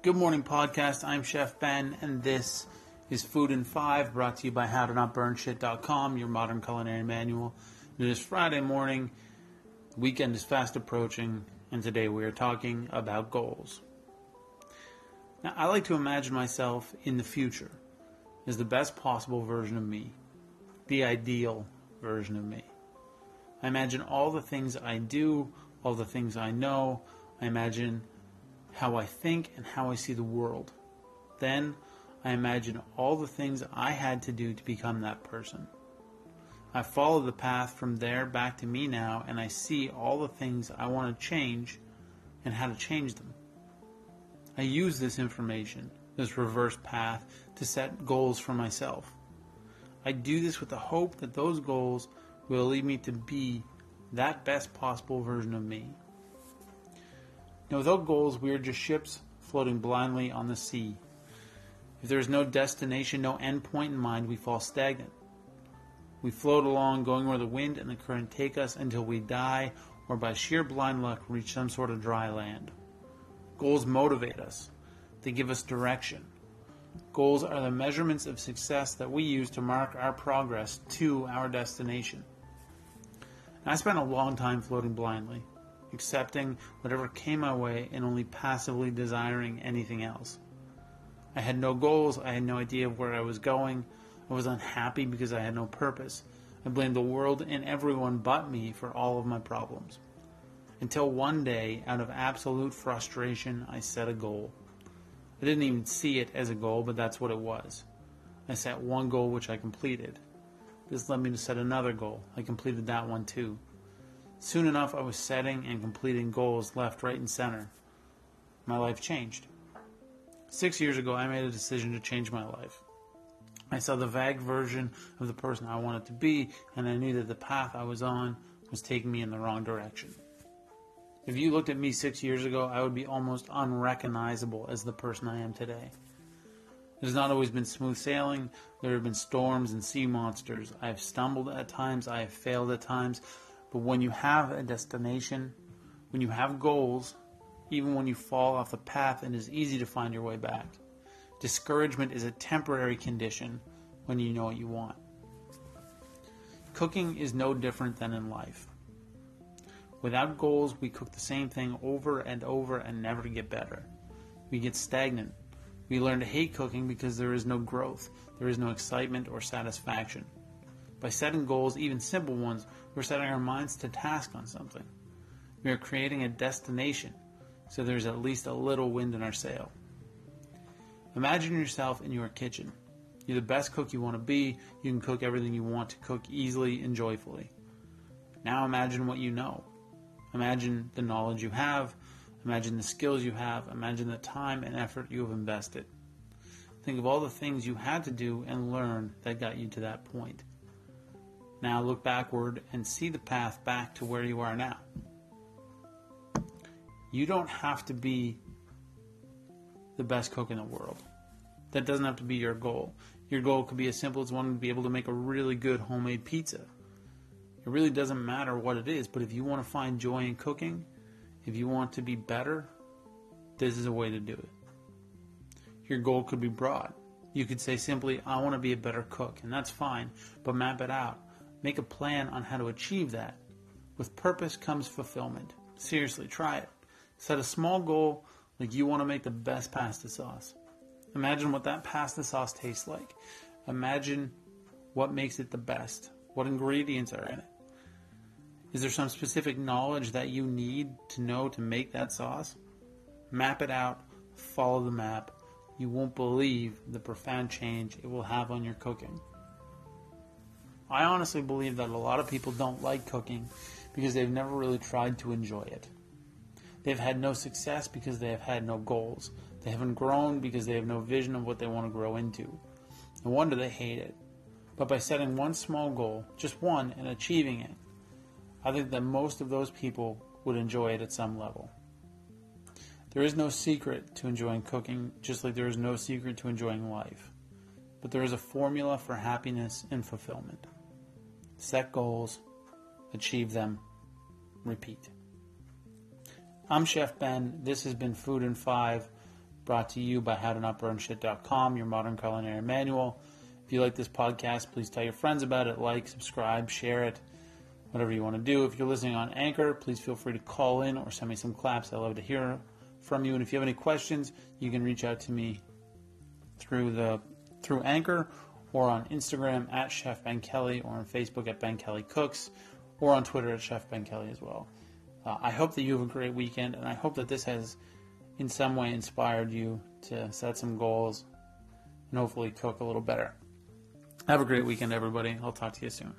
Good morning, podcast. I'm Chef Ben, and this is Food in Five, brought to you by HowToNotBurnShit.com, your modern culinary manual. It is Friday morning, weekend is fast approaching, and today we are talking about goals. Now, I like to imagine myself in the future as the best possible version of me, the ideal version of me. I imagine all the things I do, all the things I know. I imagine how I think and how I see the world. Then I imagine all the things I had to do to become that person. I follow the path from there back to me now, and I see all the things I want to change and how to change them. I use this information, this reverse path, to set goals for myself. I do this with the hope that those goals will lead me to be that best possible version of me. Without goals, we are just ships floating blindly on the sea. If there is no destination, no end point in mind, we fall stagnant. We float along, going where the wind and the current take us until we die or by sheer blind luck reach some sort of dry land. Goals motivate us, they give us direction. Goals are the measurements of success that we use to mark our progress to our destination. I spent a long time floating blindly, accepting whatever came my way and only passively desiring anything else. I had no goals, I had no idea of where I was going, I was unhappy because I had no purpose. I blamed the world and everyone but me for all of my problems. Until one day, out of absolute frustration, I set a goal. I didn't even see it as a goal, but that's what it was. I set one goal which I completed. This led me to set another goal. I completed that one too. Soon enough, I was setting and completing goals left, right, and center. My life changed. Six years ago, I made a decision to change my life. I saw the vague version of the person I wanted to be, and I knew that the path I was on was taking me in the wrong direction. If you looked at me six years ago, I would be almost unrecognizable as the person I am today. It has not always been smooth sailing. There have been storms and sea monsters. I have stumbled at times, I have failed at times. But when you have a destination, when you have goals, even when you fall off the path, and it is easy to find your way back. Discouragement is a temporary condition when you know what you want. Cooking is no different than in life. Without goals, we cook the same thing over and over and never get better. We get stagnant we learn to hate cooking because there is no growth, there is no excitement or satisfaction. By setting goals, even simple ones, we're setting our minds to task on something. We are creating a destination, so there's at least a little wind in our sail. Imagine yourself in your kitchen. You're the best cook you want to be. You can cook everything you want to cook easily and joyfully. Now imagine what you know. Imagine the knowledge you have, Imagine the skills you have. Imagine the time and effort you have invested. Think of all the things you had to do and learn that got you to that point. Now look backward and see the path back to where you are now. You don't have to be the best cook in the world. That doesn't have to be your goal. Your goal could be as simple as wanting to be able to make a really good homemade pizza. It really doesn't matter what it is, but if you want to find joy in cooking, if you want to be better, this is a way to do it. Your goal could be broad. You could say simply, I want to be a better cook, and that's fine, but map it out. Make a plan on how to achieve that. With purpose comes fulfillment. Seriously, try it. Set a small goal like you want to make the best pasta sauce. Imagine what that pasta sauce tastes like. Imagine what makes it the best. What ingredients are in it. Is there some specific knowledge that you need to know to make that sauce? Map it out, follow the map. You won't believe the profound change it will have on your cooking. I honestly believe that a lot of people don't like cooking because they've never really tried to enjoy it. They've had no success because they have had no goals. They haven't grown because they have no vision of what they want to grow into. No wonder they hate it. But by setting one small goal, just one, and achieving it, I think that most of those people would enjoy it at some level. There is no secret to enjoying cooking, just like there is no secret to enjoying life. But there is a formula for happiness and fulfillment. Set goals, achieve them, repeat. I'm Chef Ben. This has been Food in Five, brought to you by howtonotburnshit.com, your modern culinary manual. If you like this podcast, please tell your friends about it, like, subscribe, share it, whatever you want to do. If you're listening on Anchor, please feel free to call in or send me some claps. I love to hear from you. And if you have any questions, you can reach out to me through the through Anchor or on Instagram at Chef Ben Kelly or on Facebook at Ben Kelly Cooks or on Twitter at Chef Ben Kelly as well. Uh, I hope that you have a great weekend, and I hope that this has in some way inspired you to set some goals and hopefully cook a little better. Have a great weekend, everybody. I'll talk to you soon.